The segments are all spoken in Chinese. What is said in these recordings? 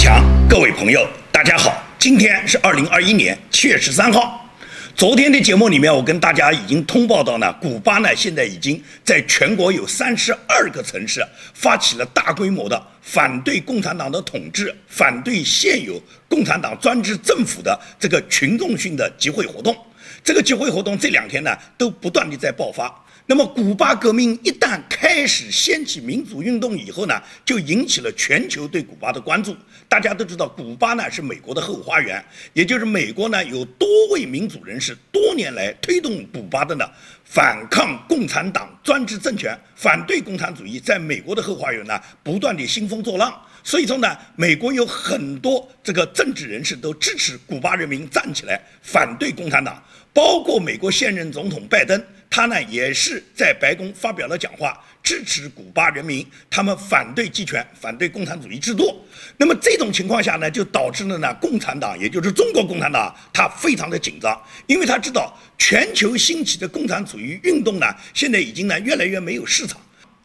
强，各位朋友，大家好，今天是二零二一年七月十三号。昨天的节目里面，我跟大家已经通报到呢，古巴呢现在已经在全国有三十二个城市发起了大规模的反对共产党的统治、反对现有共产党专制政府的这个群众性的集会活动。这个集会活动这两天呢，都不断的在爆发。那么，古巴革命一旦开始掀起民主运动以后呢，就引起了全球对古巴的关注。大家都知道，古巴呢是美国的后花园，也就是美国呢有多位民主人士多年来推动古巴的呢反抗共产党专制政权、反对共产主义，在美国的后花园呢不断地兴风作浪。所以说呢，美国有很多这个政治人士都支持古巴人民站起来反对共产党，包括美国现任总统拜登。他呢也是在白宫发表了讲话，支持古巴人民，他们反对集权，反对共产主义制度。那么这种情况下呢，就导致了呢，共产党，也就是中国共产党，他非常的紧张，因为他知道全球兴起的共产主义运动呢，现在已经呢越来越没有市场。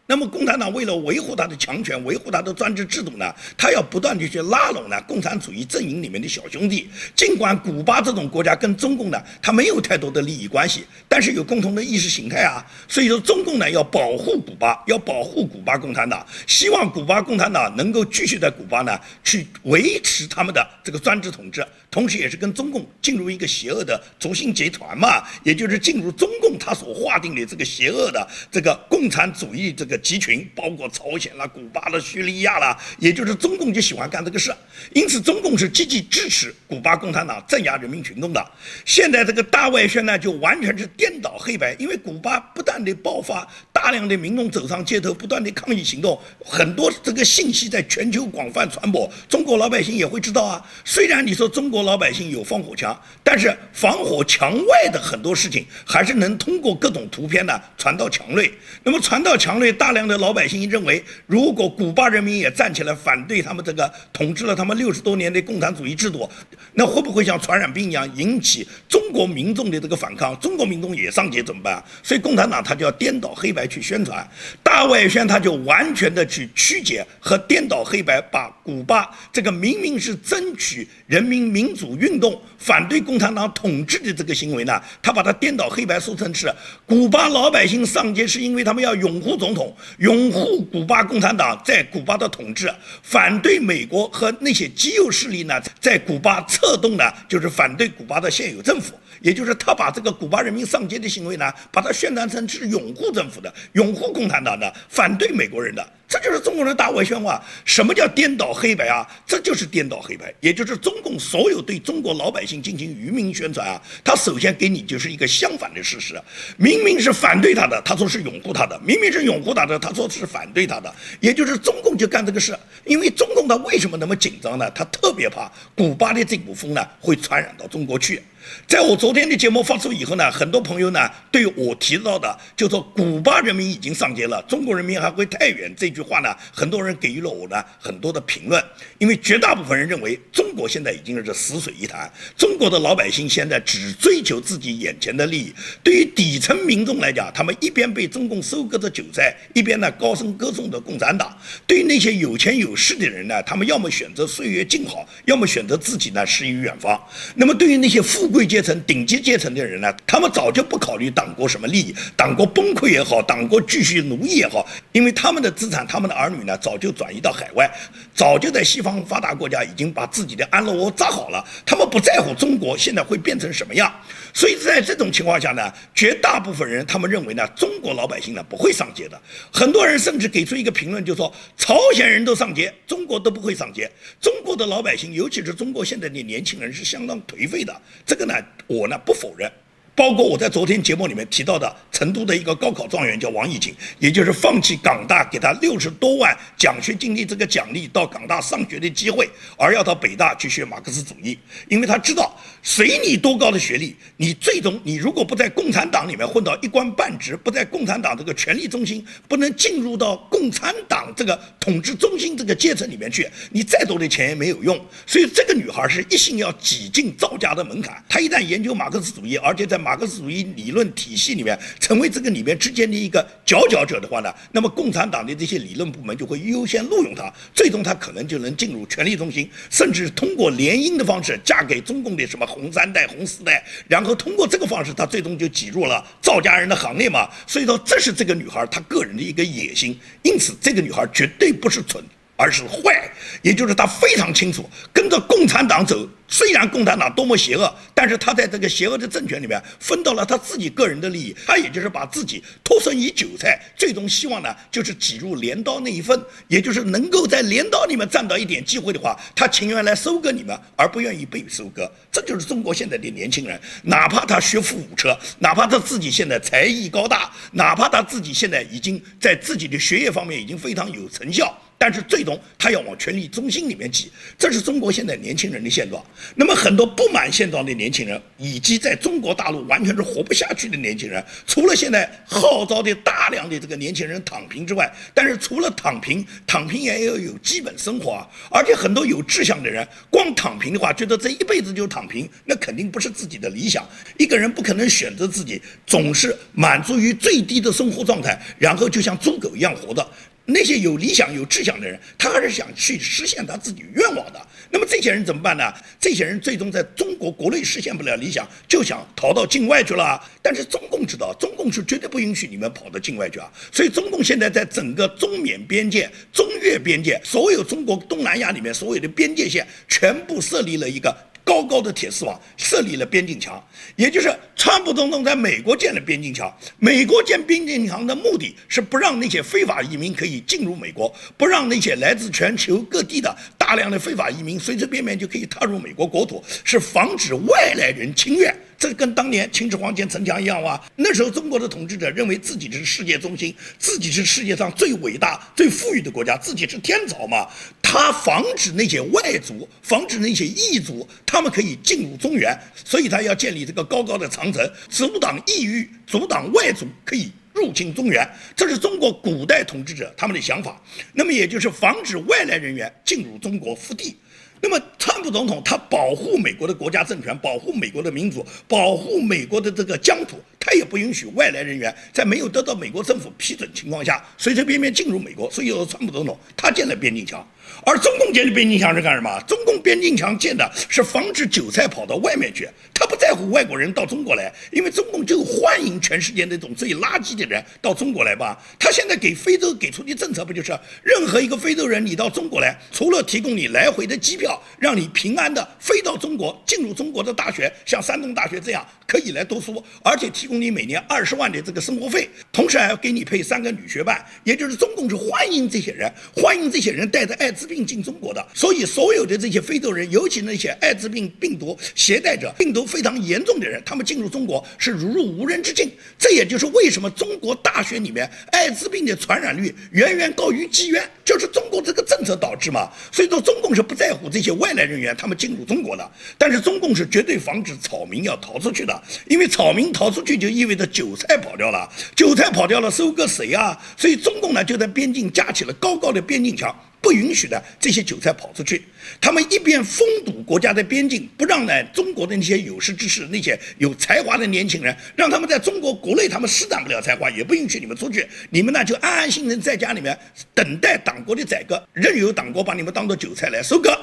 那么，共产党为了维护他的强权，维护他的专制制度呢，他要不断地去拉拢呢共产主义阵营里面的小兄弟。尽管古巴这种国家跟中共呢，他没有太多的利益关系，但是有共同的意识形态啊。所以说，中共呢要保护古巴，要保护古巴共产党，希望古巴共产党能够继续在古巴呢去维持他们的这个专制统治，同时也是跟中共进入一个邪恶的轴心集团嘛，也就是进入中共他所划定的这个邪恶的这个共产主义这个。集群包括朝鲜啦、古巴啦、叙利亚啦，也就是中共就喜欢干这个事，因此中共是积极支持古巴共产党镇压人民群众的。现在这个大外宣呢，就完全是颠倒黑白，因为古巴不断的爆发大量的民众走上街头，不断的抗议行动，很多这个信息在全球广泛传播，中国老百姓也会知道啊。虽然你说中国老百姓有防火墙，但是防火墙外的很多事情还是能通过各种图片呢传到墙内。那么传到墙内大。大量的老百姓认为，如果古巴人民也站起来反对他们这个统治了他们六十多年的共产主义制度，那会不会像传染病一样引起中国民众的这个反抗？中国民众也上街怎么办？所以共产党他就要颠倒黑白去宣传，大外宣他就完全的去曲解和颠倒黑白，把古巴这个明明是争取人民民主运动、反对共产党统治的这个行为呢，他把它颠倒黑白说成是古巴老百姓上街是因为他们要拥护总统。拥护古巴共产党在古巴的统治，反对美国和那些极右势力呢，在古巴策动呢，就是反对古巴的现有政府，也就是他把这个古巴人民上街的行为呢，把它宣传成是拥护政府的、拥护共产党的、反对美国人的。这就是中国人大外宣话。什么叫颠倒黑白啊？这就是颠倒黑白，也就是中共所有对中国老百姓进行愚民宣传啊。他首先给你就是一个相反的事实：明明是反对他的，他说是拥护他的；明明是拥护他的，他说是反对他的。也就是中共就干这个事。因为中共他为什么那么紧张呢？他特别怕古巴的这股风呢会传染到中国去。在我昨天的节目发出以后呢，很多朋友呢对我提到的就说古巴人民已经上街了，中国人民还会太远这句话呢，很多人给予了我呢很多的评论。因为绝大部分人认为中国现在已经是死水一潭，中国的老百姓现在只追求自己眼前的利益。对于底层民众来讲，他们一边被中共收割着韭菜，一边呢高声歌颂着共产党。对于那些有钱有势的人呢，他们要么选择岁月静好，要么选择自己呢诗与远方。那么对于那些富贵阶层、顶级阶层的人呢，他们早就不考虑党国什么利益，党国崩溃也好，党国继续奴役也好，因为他们的资产、他们的儿女呢，早就转移到海外，早就在西方发达国家已经把自己的安乐窝扎好了，他们不在乎中国现在会变成什么样。所以在这种情况下呢，绝大部分人他们认为呢，中国老百姓呢不会上街的。很多人甚至给出一个评论，就说朝鲜人都上街，中国都不会上街。中国的老百姓，尤其是中国现在的年轻人是相当颓废的。这个呢，我呢不否认。包括我在昨天节目里面提到的成都的一个高考状元叫王艺锦，也就是放弃港大给他六十多万奖学金的这个奖励到港大上学的机会，而要到北大去学马克思主义，因为他知道随你多高的学历，你最终你如果不在共产党里面混到一官半职，不在共产党这个权力中心，不能进入到共产党这个统治中心这个阶层里面去，你再多的钱也没有用。所以这个女孩是一心要挤进赵家的门槛。她一旦研究马克思主义，而且在马克思主义理论体系里面，成为这个里面之间的一个佼佼者的话呢，那么共产党的这些理论部门就会优先录用他，最终他可能就能进入权力中心，甚至通过联姻的方式嫁给中共的什么红三代、红四代，然后通过这个方式，他最终就挤入了赵家人的行列嘛。所以说，这是这个女孩她个人的一个野心，因此这个女孩绝对不是蠢。而是坏，也就是他非常清楚，跟着共产党走。虽然共产党多么邪恶，但是他在这个邪恶的政权里面分到了他自己个人的利益。他也就是把自己托生于韭菜，最终希望呢，就是挤入镰刀那一份，也就是能够在镰刀里面占到一点机会的话，他情愿来收割你们，而不愿意被收割。这就是中国现在的年轻人，哪怕他学富五车，哪怕他自己现在才艺高大，哪怕他自己现在已经在自己的学业方面已经非常有成效。但是最终他要往权力中心里面挤，这是中国现在年轻人的现状。那么很多不满现状的年轻人，以及在中国大陆完全是活不下去的年轻人，除了现在号召的大量的这个年轻人躺平之外，但是除了躺平，躺平也要有基本生活啊。而且很多有志向的人，光躺平的话，觉得这一辈子就躺平，那肯定不是自己的理想。一个人不可能选择自己总是满足于最低的生活状态，然后就像猪狗一样活的。那些有理想、有志向的人，他还是想去实现他自己愿望的。那么这些人怎么办呢？这些人最终在中国国内实现不了理想，就想逃到境外去了。但是中共知道，中共是绝对不允许你们跑到境外去啊。所以中共现在在整个中缅边界、中越边界，所有中国东南亚里面所有的边界线，全部设立了一个。高高的铁丝网设立了边境墙，也就是川普总统在美国建了边境墙。美国建边境墙的目的是不让那些非法移民可以进入美国，不让那些来自全球各地的大量的非法移民随随便便就可以踏入美国国土，是防止外来人侵略。这跟当年秦始皇建城墙一样哇！那时候中国的统治者认为自己是世界中心，自己是世界上最伟大、最富裕的国家，自己是天朝嘛。他防止那些外族、防止那些异族，他们可以进入中原，所以他要建立这个高高的长城，阻挡异域、阻挡外族可以入侵中原。这是中国古代统治者他们的想法。那么也就是防止外来人员进入中国腹地。那么，川普总统他保护美国的国家政权，保护美国的民主，保护美国的这个疆土，他也不允许外来人员在没有得到美国政府批准情况下随随便便进入美国。所以，说川普总统他建了边境墙。而中共建的边境墙是干什么？中共边境墙建的是防止韭菜跑到外面去，他不在乎外国人到中国来，因为中共就欢迎全世界那种最垃圾的人到中国来吧。他现在给非洲给出的政策不就是，任何一个非洲人你到中国来，除了提供你来回的机票，让你平安的飞到中国，进入中国的大学，像山东大学这样可以来读书，而且提供你每年二十万的这个生活费，同时还要给你配三个女学伴，也就是中共是欢迎这些人，欢迎这些人带着艾滋。病进中国的，所以所有的这些非洲人，尤其那些艾滋病病毒携带者、病毒非常严重的人，他们进入中国是如入无人之境。这也就是为什么中国大学里面艾滋病的传染率远远高于妓院，就是中国这个政策导致嘛。所以说，中共是不在乎这些外来人员他们进入中国的，但是中共是绝对防止草民要逃出去的，因为草民逃出去就意味着韭菜跑掉了，韭菜跑掉了，收割谁啊？所以中共呢就在边境架起了高高的边境墙。不允许的这些韭菜跑出去，他们一边封堵国家的边境，不让呢中国的那些有识之士、那些有才华的年轻人，让他们在中国国内他们施展不了才华，也不允许你们出去，你们呢就安安心心在家里面等待党国的宰割，任由党国把你们当做韭菜来收割。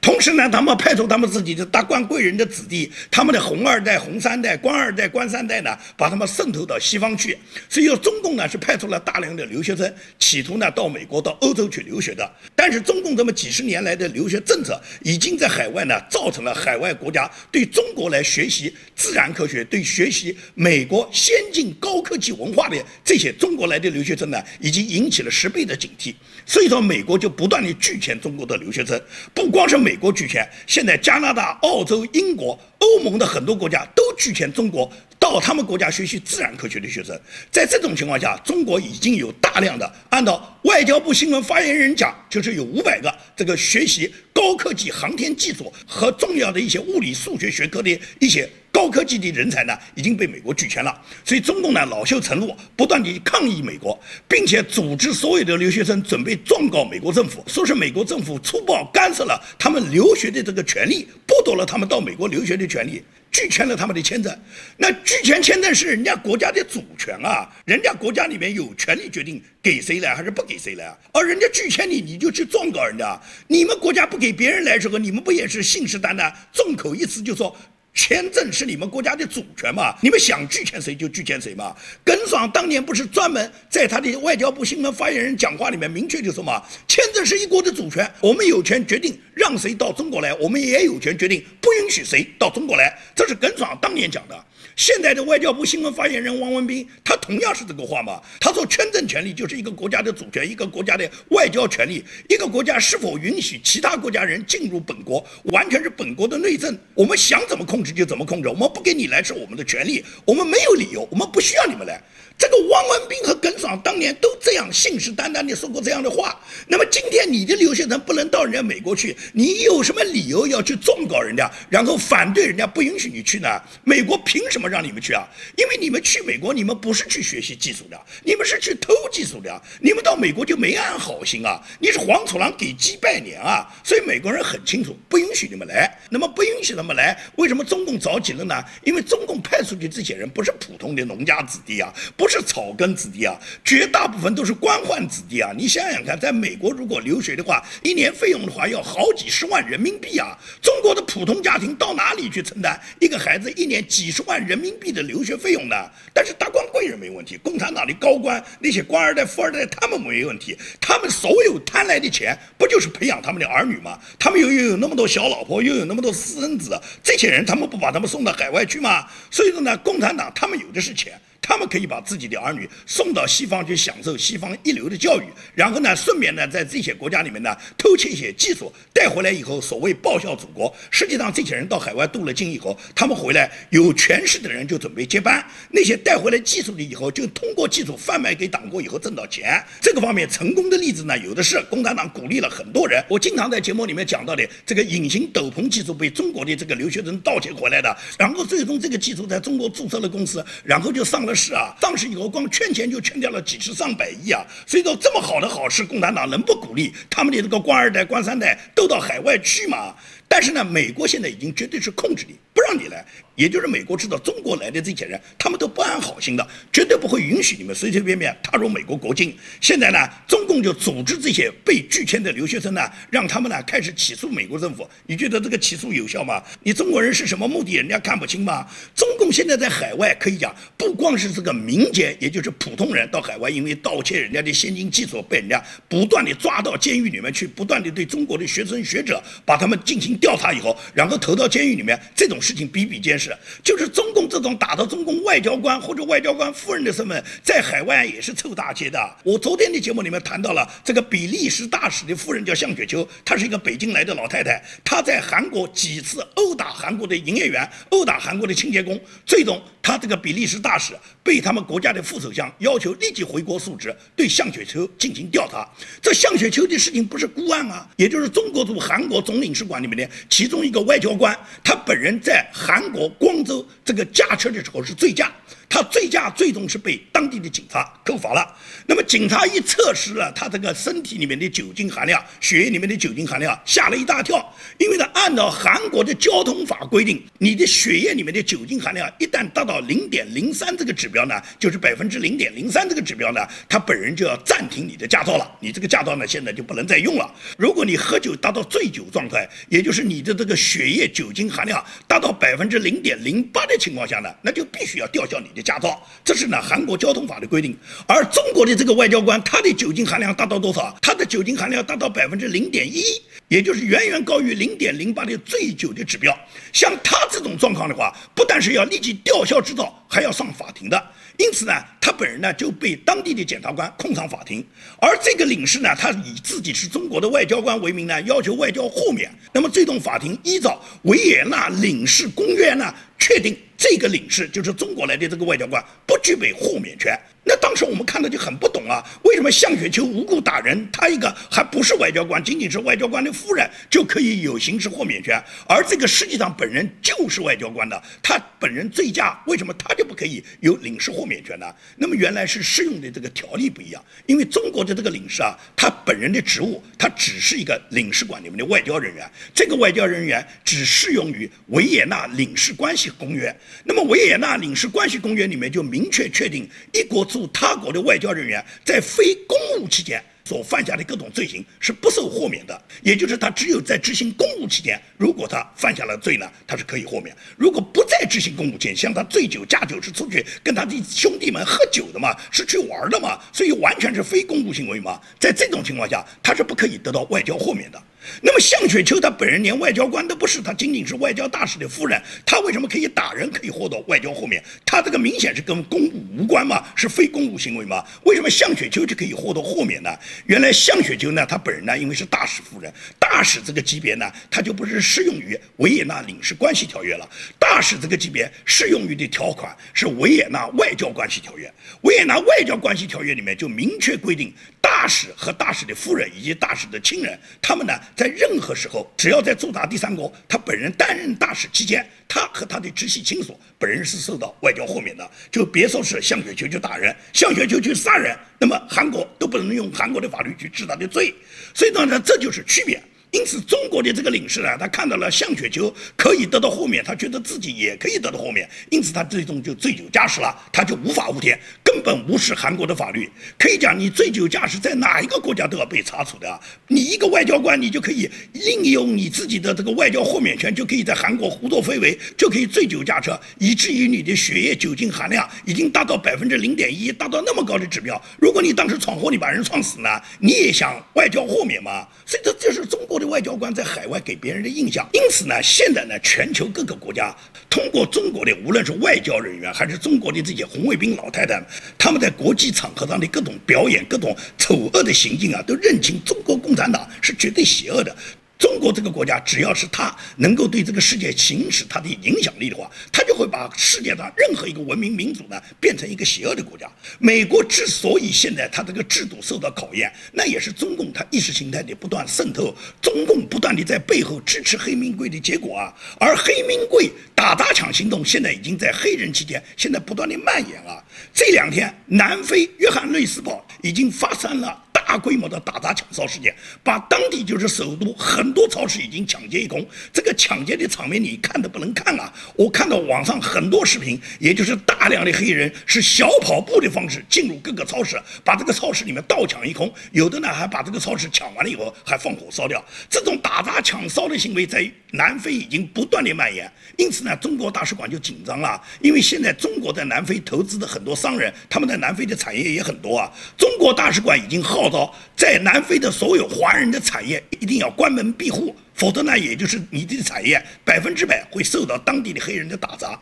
同时呢，他们派出他们自己的达官贵人的子弟，他们的红二代、红三代、官二代、官三代呢，把他们渗透到西方去。所以，中共呢是派出了大量的留学生，企图呢到美国、到欧洲去留学的。但是，中共这么几十年来的留学政策，已经在海外呢造成了海外国家对中国来学习自然科学、对学习美国先进高科技文化的这些中国来的留学生呢，已经引起了十倍的警惕。所以说，美国就不断的拒签中国的留学生，不光是。美国拒签，现在加拿大、澳洲、英国、欧盟的很多国家都拒签中国到他们国家学习自然科学的学生。在这种情况下，中国已经有大量的，按照外交部新闻发言人讲，就是有五百个这个学习高科技航天技术和重要的一些物理数学学科的一些。高科技的人才呢，已经被美国拒签了，所以中共呢恼羞成怒，不断地抗议美国，并且组织所有的留学生准备状告美国政府，说是美国政府粗暴干涉了他们留学的这个权利，剥夺了他们到美国留学的权利。拒签了他们的签证。那拒签签证是人家国家的主权啊，人家国家里面有权利决定给谁来还是不给谁来啊。而人家拒签你，你就去状告人家。你们国家不给别人来时候，你们不也是信誓旦旦、众口一词就说？签证是你们国家的主权嘛？你们想拒签谁就拒签谁嘛？耿爽当年不是专门在他的外交部新闻发言人讲话里面明确就说嘛，签证是一国的主权，我们有权决定让谁到中国来，我们也有权决定不允许谁到中国来。这是耿爽当年讲的。现在的外交部新闻发言人汪文斌，他同样是这个话嘛？他说，签证权利就是一个国家的主权，一个国家的外交权利，一个国家是否允许其他国家人进入本国，完全是本国的内政。我们想怎么控制就怎么控制，我们不给你来是我们的权利，我们没有理由，我们不需要你们来。这个汪文斌和耿爽当年都这样信誓旦旦地说过这样的话。那么今天你的留学生不能到人家美国去，你有什么理由要去纵告人家，然后反对人家不允许你去呢？美国凭什么让你们去啊？因为你们去美国，你们不是去学习技术的，你们是去偷技术的。你们到美国就没安好心啊！你是黄鼠狼给鸡拜年啊！所以美国人很清楚，不允许你们来。那么不允许他们来，为什么中共着急了呢？因为中共派出去这些人不是普通的农家子弟啊，不。不是草根子弟啊，绝大部分都是官宦子弟啊！你想想看，在美国如果留学的话，一年费用的话要好几十万人民币啊！中国的普通家庭到哪里去承担一个孩子一年几十万人人民币的留学费用呢？但是达官贵人没问题，共产党的高官那些官二代、富二代他们没问题，他们所有贪来的钱不就是培养他们的儿女吗？他们又又有那么多小老婆，又有那么多私生子，这些人他们不把他们送到海外去吗？所以说呢，共产党他们有的是钱。他们可以把自己的儿女送到西方去享受西方一流的教育，然后呢，顺便呢，在这些国家里面呢，偷窃一些技术带回来以后，所谓报效祖国。实际上，这些人到海外镀了金以后，他们回来有权势的人就准备接班，那些带回来技术的以后，就通过技术贩卖给党国以后挣到钱。这个方面成功的例子呢，有的是。共产党鼓励了很多人。我经常在节目里面讲到的这个隐形斗篷技术被中国的这个留学生盗窃回来的，然后最终这个技术在中国注册了公司，然后就上了。是啊，当时以后光圈钱就圈掉了几十上百亿啊！所以说这么好的好事，共产党能不鼓励他们的这个官二代、官三代都到海外去吗？但是呢，美国现在已经绝对是控制你，不让你来。也就是美国知道中国来的这些人，他们都不安好心的，绝对不会允许你们随随便便踏入美国国境。现在呢，中共就组织这些被拒签的留学生呢，让他们呢开始起诉美国政府。你觉得这个起诉有效吗？你中国人是什么目的？人家看不清吗？中共现在在海外可以讲，不光是这个民间，也就是普通人到海外，因为盗窃人家的先进技术，被人家不断的抓到监狱里面去，不断的对中国的学生学者把他们进行调查以后，然后投到监狱里面，这种事情比比皆是。就是中共这种打着中共外交官或者外交官夫人的身份，在海外也是臭大街的。我昨天的节目里面谈到了这个比利时大使的夫人叫向雪秋，她是一个北京来的老太太，她在韩国几次殴打韩国的营业员，殴打韩国的清洁工，最终她这个比利时大使被他们国家的副首相要求立即回国述职，对向雪秋进行调查。这向雪秋的事情不是孤案啊，也就是中国驻韩国总领事馆里面的其中一个外交官，他本人在韩国。光州这个驾车的时候是醉驾，他醉驾最终是被当地的警察扣罚了。那么警察一测试了他这个身体里面的酒精含量，血液里面的酒精含量，吓了一大跳。因为呢，按照韩国的交通法规定，你的血液里面的酒精含量一旦达到零点零三这个指标呢，就是百分之零点零三这个指标呢，他本人就要暂停你的驾照了。你这个驾照呢，现在就不能再用了。如果你喝酒达到醉酒状态，也就是你的这个血液酒精含量达到百分之零点零八的情况下呢，那就必须要吊销你的驾照。这是呢韩国交通法的规定。而中国的这个外交官，他的酒精含量达到多少？他的酒精含量达到百分之零点一，也就是远远高于零点零八的醉酒的指标。像他这种状况的话，不但是要立即吊销执照，还要上法庭的。因此呢，他本人呢就被当地的检察官控上法庭。而这个领事呢，他以自己是中国的外交官为名呢，要求外交豁免。那么最终法庭依照维也纳领事公约呢，确定这个领事就是中国来的这个外交官不具备豁免权。那当时我们看到就很不懂。啊，为什么向雪秋无故打人，他一个还不是外交官，仅仅是外交官的夫人就可以有刑事豁免权，而这个实际上本人就是外交官的，他本人醉驾，为什么他就不可以有领事豁免权呢？那么原来是适用的这个条例不一样，因为中国的这个领事啊，他本人的职务他只是一个领事馆里面的外交人员，这个外交人员只适用于维也纳领事关系公约。那么维也纳领事关系公约里面就明确确定，一国驻他国的外交人员在非公务期间。所犯下的各种罪行是不受豁免的，也就是他只有在执行公务期间，如果他犯下了罪呢，他是可以豁免；如果不在执行公务期间，像他醉酒驾酒是出去跟他的兄弟们喝酒的嘛，是去玩的嘛，所以完全是非公务行为嘛，在这种情况下，他是不可以得到外交豁免的。那么向雪秋他本人连外交官都不是，他仅仅是外交大使的夫人，他为什么可以打人，可以获得外交豁免？他这个明显是跟公务无关嘛，是非公务行为嘛？为什么向雪秋就可以获得豁免呢？原来向雪秋呢，他本人呢，因为是大使夫人，大使这个级别呢，他就不是适用于维也纳领事关系条约了。大使这个级别适用于的条款是维也纳外交关系条约。维也纳外交关系条约里面就明确规定，大使和大使的夫人以及大使的亲人，他们呢，在任何时候，只要在驻达第三国，他本人担任大使期间，他和他的直系亲属本人是受到外交豁免的。就别说是向雪球去打人，向雪球去杀人，那么韩国都不能用韩国的法律去治他的罪。所以当然，这就是区别。因此，中国的这个领事呢，他看到了向雪秋可以得到豁免，他觉得自己也可以得到豁免，因此他最终就醉酒驾驶了，他就无法无天，根本无视韩国的法律。可以讲，你醉酒驾驶在哪一个国家都要被查处的。你一个外交官，你就可以利用你自己的这个外交豁免权，就可以在韩国胡作非为，就可以醉酒驾车，以至于你的血液酒精含量已经达到百分之零点一，达到那么高的指标。如果你当时闯祸，你把人撞死呢，你也想外交豁免吗？所以这就是中国的。外交官在海外给别人的印象，因此呢，现在呢，全球各个国家通过中国的，无论是外交人员还是中国的这些红卫兵老太太，他们在国际场合上的各种表演、各种丑恶的行径啊，都认清中国共产党是绝对邪恶的。中国这个国家，只要是他能够对这个世界行使他的影响力的话，他就会把世界上任何一个文明民主呢变成一个邪恶的国家。美国之所以现在他这个制度受到考验，那也是中共他意识形态的不断渗透，中共不断的在背后支持黑名贵的结果啊。而黑名贵打砸抢行动现在已经在黑人期间现在不断的蔓延啊。这两天，南非约翰内斯堡已经发生了。大规模的打砸抢烧事件，把当地就是首都很多超市已经抢劫一空。这个抢劫的场面你看都不能看啊！我看到网上很多视频，也就是大量的黑人是小跑步的方式进入各个超市，把这个超市里面倒抢一空。有的呢还把这个超市抢完了以后还放火烧掉。这种打砸抢烧的行为在南非已经不断的蔓延，因此呢，中国大使馆就紧张了，因为现在中国在南非投资的很多商人，他们在南非的产业也很多啊。中国大使馆已经号召。在南非的所有华人的产业一定要关门闭户，否则呢，也就是你的产业百分之百会受到当地的黑人的打砸。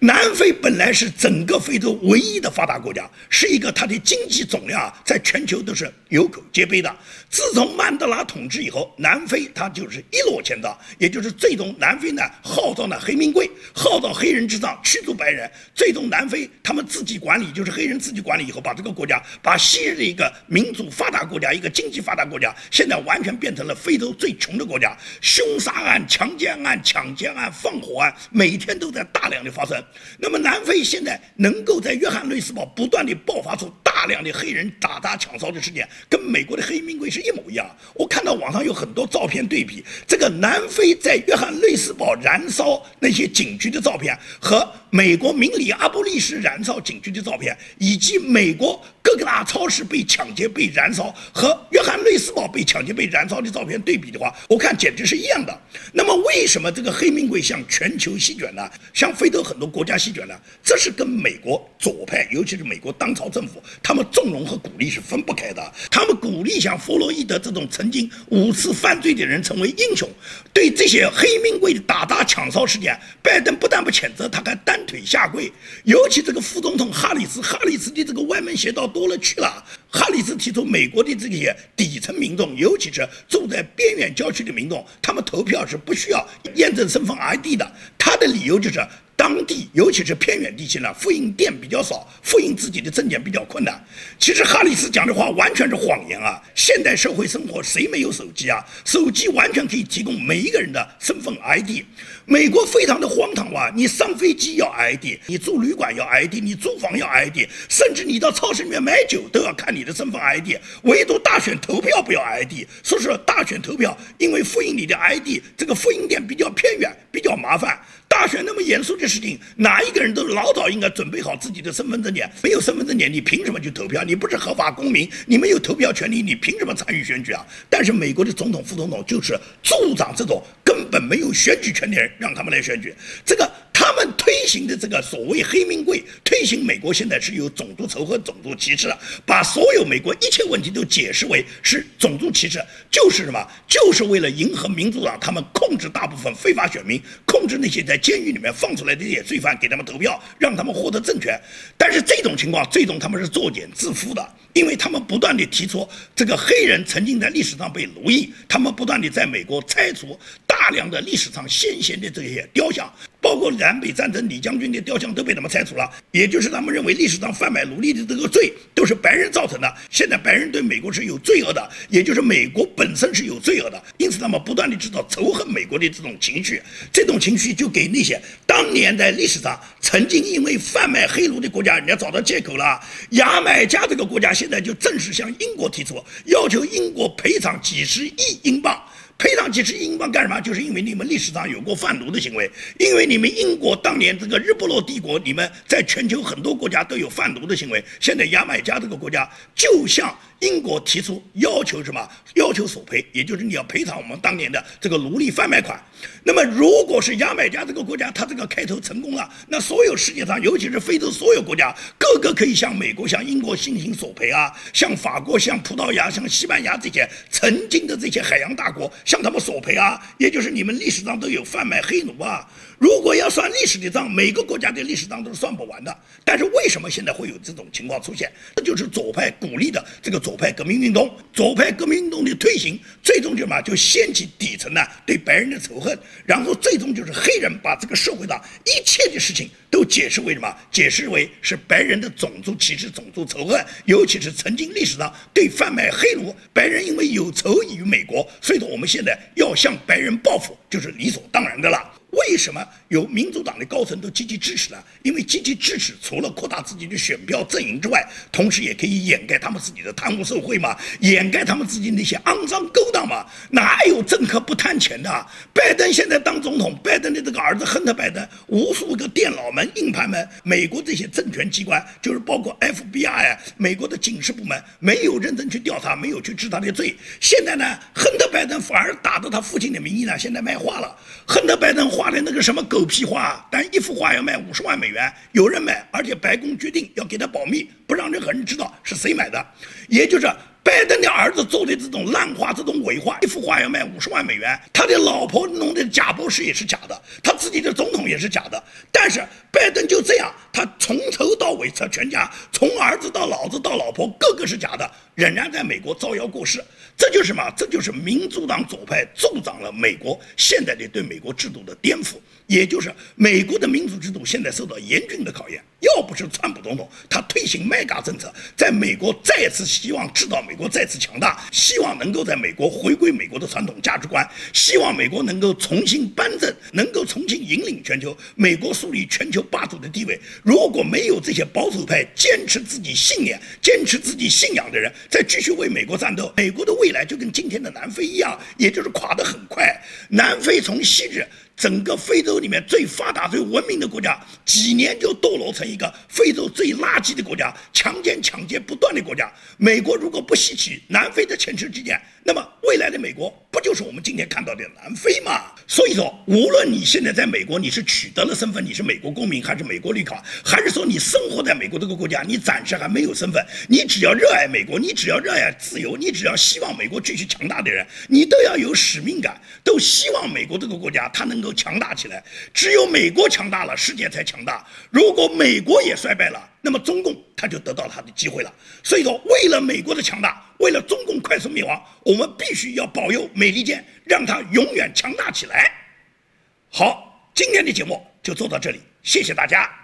南非本来是整个非洲唯一的发达国家，是一个它的经济总量啊，在全球都是有口皆碑的。自从曼德拉统治以后，南非它就是一落千丈，也就是最终南非呢号召呢黑名贵，号召黑人至上驱逐白人，最终南非他们自己管理，就是黑人自己管理以后，把这个国家，把昔日的一个民主发达国家，一个经济发达国家，现在完全变成了非洲最穷的国家。凶杀案、强奸案、抢劫案、放火案，每天都在大量的发那么南非现在能够在约翰内斯堡不断地爆发出大大量的黑人打砸抢烧的事件，跟美国的黑名贵是一模一样。我看到网上有很多照片对比，这个南非在约翰内斯堡燃烧那些警局的照片，和美国明里阿波利斯燃烧警局的照片，以及美国各个大超市被抢劫被燃烧和约翰内斯堡被抢劫被燃烧的照片对比的话，我看简直是一样的。那么为什么这个黑名贵向全球席卷呢？向非洲很多。国家席卷呢，这是跟美国左派，尤其是美国当朝政府，他们纵容和鼓励是分不开的。他们鼓励像弗洛伊德这种曾经五次犯罪的人成为英雄，对这些黑名贵的打砸抢烧事件，拜登不但不谴责，他还单腿下跪。尤其这个副总统哈里斯，哈里斯的这个歪门邪道多了去了。哈里斯提出，美国的这些底层民众，尤其是住在边远郊区的民众，他们投票是不需要验证身份 ID 的。他的理由就是。当地，尤其是偏远地区呢，复印店比较少，复印自己的证件比较困难。其实哈里斯讲的话完全是谎言啊！现代社会生活谁没有手机啊？手机完全可以提供每一个人的身份 ID。美国非常的荒唐哇！你上飞机要 ID，你住旅馆要 ID，你租房要 ID，甚至你到超市里面买酒都要看你的身份 ID。唯独大选投票不要 ID，说是，大选投票因为复印你的 ID，这个复印店比较偏远，比较麻烦。大选那么严肃的事情，哪一个人都老早应该准备好自己的身份证件。没有身份证件，你凭什么去投票？你不是合法公民，你没有投票权利，你凭什么参与选举啊？但是美国的总统、副总统就是助长这种根本没有选举权的人，让他们来选举。这个。他们推行的这个所谓黑名贵，推行美国现在是有种族仇恨、种族歧视了，把所有美国一切问题都解释为是种族歧视，就是什么？就是为了迎合民主党，他们控制大部分非法选民，控制那些在监狱里面放出来的这些罪犯，给他们投票，让他们获得政权。但是这种情况最终他们是作茧自缚的，因为他们不断地提出这个黑人曾经在历史上被奴役，他们不断地在美国拆除大量的历史上先贤的这些雕像。包括南北战争李将军的雕像都被他们拆除了，也就是他们认为历史上贩卖奴隶的这个罪都是白人造成的。现在白人对美国是有罪恶的，也就是美国本身是有罪恶的，因此他们不断的制造仇恨美国的这种情绪，这种情绪就给那些当年在历史上曾经因为贩卖黑奴的国家，人家找到借口了。牙买加这个国家现现在就正式向英国提出要求，英国赔偿几十亿英镑。赔偿几十亿英镑干什么？就是因为你们历史上有过贩毒的行为，因为你们英国当年这个日不落帝国，你们在全球很多国家都有贩毒的行为。现在牙买加这个国家就像英国提出要求什么？要求索赔，也就是你要赔偿我们当年的这个奴隶贩卖款。那么，如果是牙买加这个国家，它这个开头成功了，那所有世界上，尤其是非洲所有国家，个个可以向美国、向英国进行索赔啊，向法国、向葡萄牙、向西班牙这些曾经的这些海洋大国。向他们索赔啊，也就是你们历史上都有贩卖黑奴啊。如果要算历史的账，每个国家的历史账都是算不完的。但是为什么现在会有这种情况出现？这就是左派鼓励的这个左左派革命运动。左派革命运动的推行，最终就嘛就掀起底层呢对白人的仇恨，然后最终就是黑人把这个社会上一切的事情都解释为什么？解释为是白人的种族歧视、种族仇恨，尤其是曾经历史上对贩卖黑奴，白人因为有仇于美国，所以说我们现在要向白人报复，就是理所当然的了。为什么有民主党的高层都积极支持呢？因为积极支持，除了扩大自己的选票阵营之外，同时也可以掩盖他们自己的贪污受贿嘛，掩盖他们自己那些肮脏勾当嘛。哪有政客不贪钱的？拜登现在当总统，拜登的这个儿子亨特·拜登，无数个电脑门、硬盘门，美国这些政权机关，就是包括 FBI 啊美国的警示部门，没有认真去调查，没有去治他的罪。现在呢，亨特·拜登反而打着他父亲的名义呢，现在卖画了。亨特·拜登画。画的那个什么狗屁画，但一幅画要卖五十万美元，有人买，而且白宫决定要给他保密，不让任何人知道是谁买的，也就是。拜登的儿子做的这种烂画、这种伪画，一幅画要卖五十万美元。他的老婆弄的假博士也是假的，他自己的总统也是假的。但是拜登就这样，他从头到尾，他全家从儿子到老子到老婆，个个是假的，仍然在美国招摇过市。这就是什么？这就是民主党左派助长了美国现在的对美国制度的颠覆。也就是美国的民主制度现在受到严峻的考验。要不是川普总统他推行麦嘎政策，在美国再次希望制造美国再次强大，希望能够在美国回归美国的传统价值观，希望美国能够重新颁证，能够重新引领全球，美国树立全球霸主的地位。如果没有这些保守派坚持自己信念、坚持自己信仰的人，再继续为美国战斗，美国的未来就跟今天的南非一样，也就是垮得很快。南非从昔日。整个非洲里面最发达、最文明的国家，几年就堕落成一个非洲最垃圾的国家，强奸、抢劫不断的国家。美国如果不吸取南非的前车之鉴，那么未来的美国就是我们今天看到的南非嘛？所以说，无论你现在在美国，你是取得了身份，你是美国公民，还是美国绿卡，还是说你生活在美国这个国家，你暂时还没有身份，你只要热爱美国，你只要热爱自由，你只要希望美国继续强大的人，你都要有使命感，都希望美国这个国家它能够强大起来。只有美国强大了，世界才强大。如果美国也衰败了，那么中共他就得到他的机会了。所以说，为了美国的强大。为了中共快速灭亡，我们必须要保佑美利坚，让它永远强大起来。好，今天的节目就做到这里。谢谢大家。